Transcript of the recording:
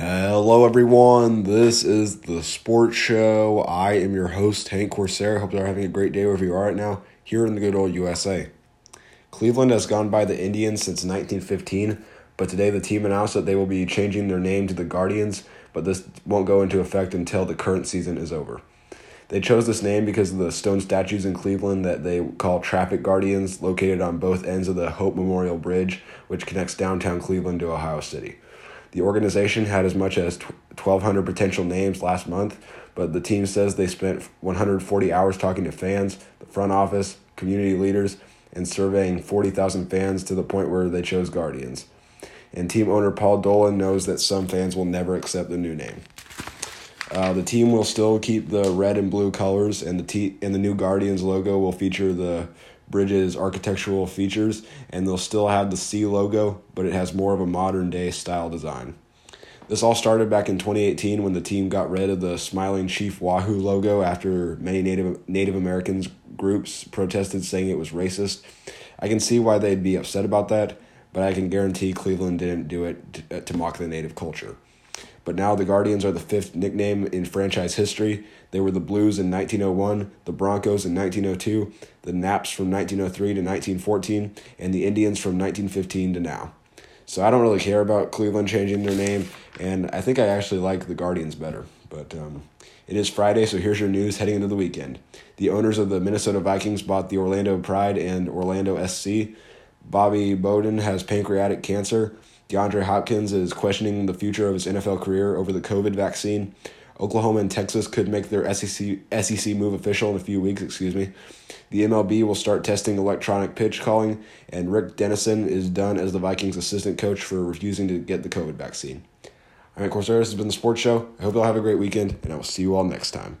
Hello, everyone. This is the Sports Show. I am your host, Hank Corsair. Hope you're having a great day wherever you are right now, here in the good old USA. Cleveland has gone by the Indians since 1915, but today the team announced that they will be changing their name to the Guardians, but this won't go into effect until the current season is over. They chose this name because of the stone statues in Cleveland that they call traffic guardians, located on both ends of the Hope Memorial Bridge, which connects downtown Cleveland to Ohio City. The organization had as much as 1,200 potential names last month, but the team says they spent 140 hours talking to fans, the front office, community leaders, and surveying 40,000 fans to the point where they chose Guardians. And team owner Paul Dolan knows that some fans will never accept the new name. Uh, the team will still keep the red and blue colors, and the t- and the new Guardians logo will feature the bridge's architectural features, and they'll still have the C logo, but it has more of a modern day style design. This all started back in 2018 when the team got rid of the smiling chief Wahoo logo after many Native Native Americans groups protested saying it was racist. I can see why they'd be upset about that, but I can guarantee Cleveland didn't do it to, to mock the native culture. But now the Guardians are the fifth nickname in franchise history. They were the Blues in 1901, the Broncos in 1902, the Naps from 1903 to 1914, and the Indians from 1915 to now. So I don't really care about Cleveland changing their name, and I think I actually like the Guardians better. But um, it is Friday, so here's your news heading into the weekend. The owners of the Minnesota Vikings bought the Orlando Pride and Orlando SC. Bobby Bowden has pancreatic cancer. DeAndre Hopkins is questioning the future of his NFL career over the COVID vaccine. Oklahoma and Texas could make their SEC SEC move official in a few weeks. Excuse me. The MLB will start testing electronic pitch calling, and Rick Dennison is done as the Vikings assistant coach for refusing to get the COVID vaccine. I'm at Corsair. This has been the Sports Show. I hope you all have a great weekend, and I will see you all next time.